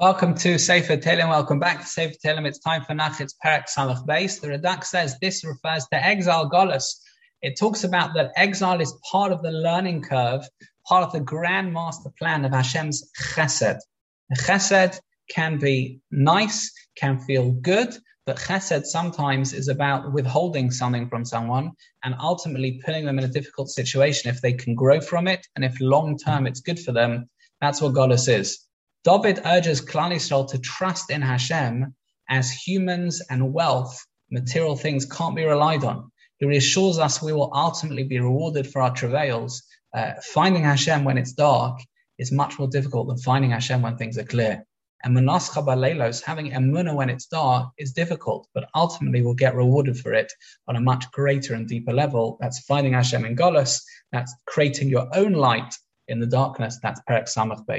Welcome to Sefer Tehillim. Welcome back to Sefer Tehillim. It's time for Nach. It's Perek Samach Beis. The Radak says this refers to exile Golas. It talks about that exile is part of the learning curve, part of the grand master plan of Hashem's Chesed. Chesed can be nice, can feel good, but Chesed sometimes is about withholding something from someone and ultimately putting them in a difficult situation. If they can grow from it and if long term it's good for them, that's what Golas is. David urges Klal Yisrael to trust in Hashem as humans and wealth, material things can't be relied on. He reassures us we will ultimately be rewarded for our travails. Uh, finding Hashem when it's dark is much more difficult than finding Hashem when things are clear. And Manascha Baleilos, having Emunah when it's dark, is difficult, but ultimately we'll get rewarded for it on a much greater and deeper level. That's finding Hashem in Golos, that's creating your own light in the darkness, that's Perek Samach Bey.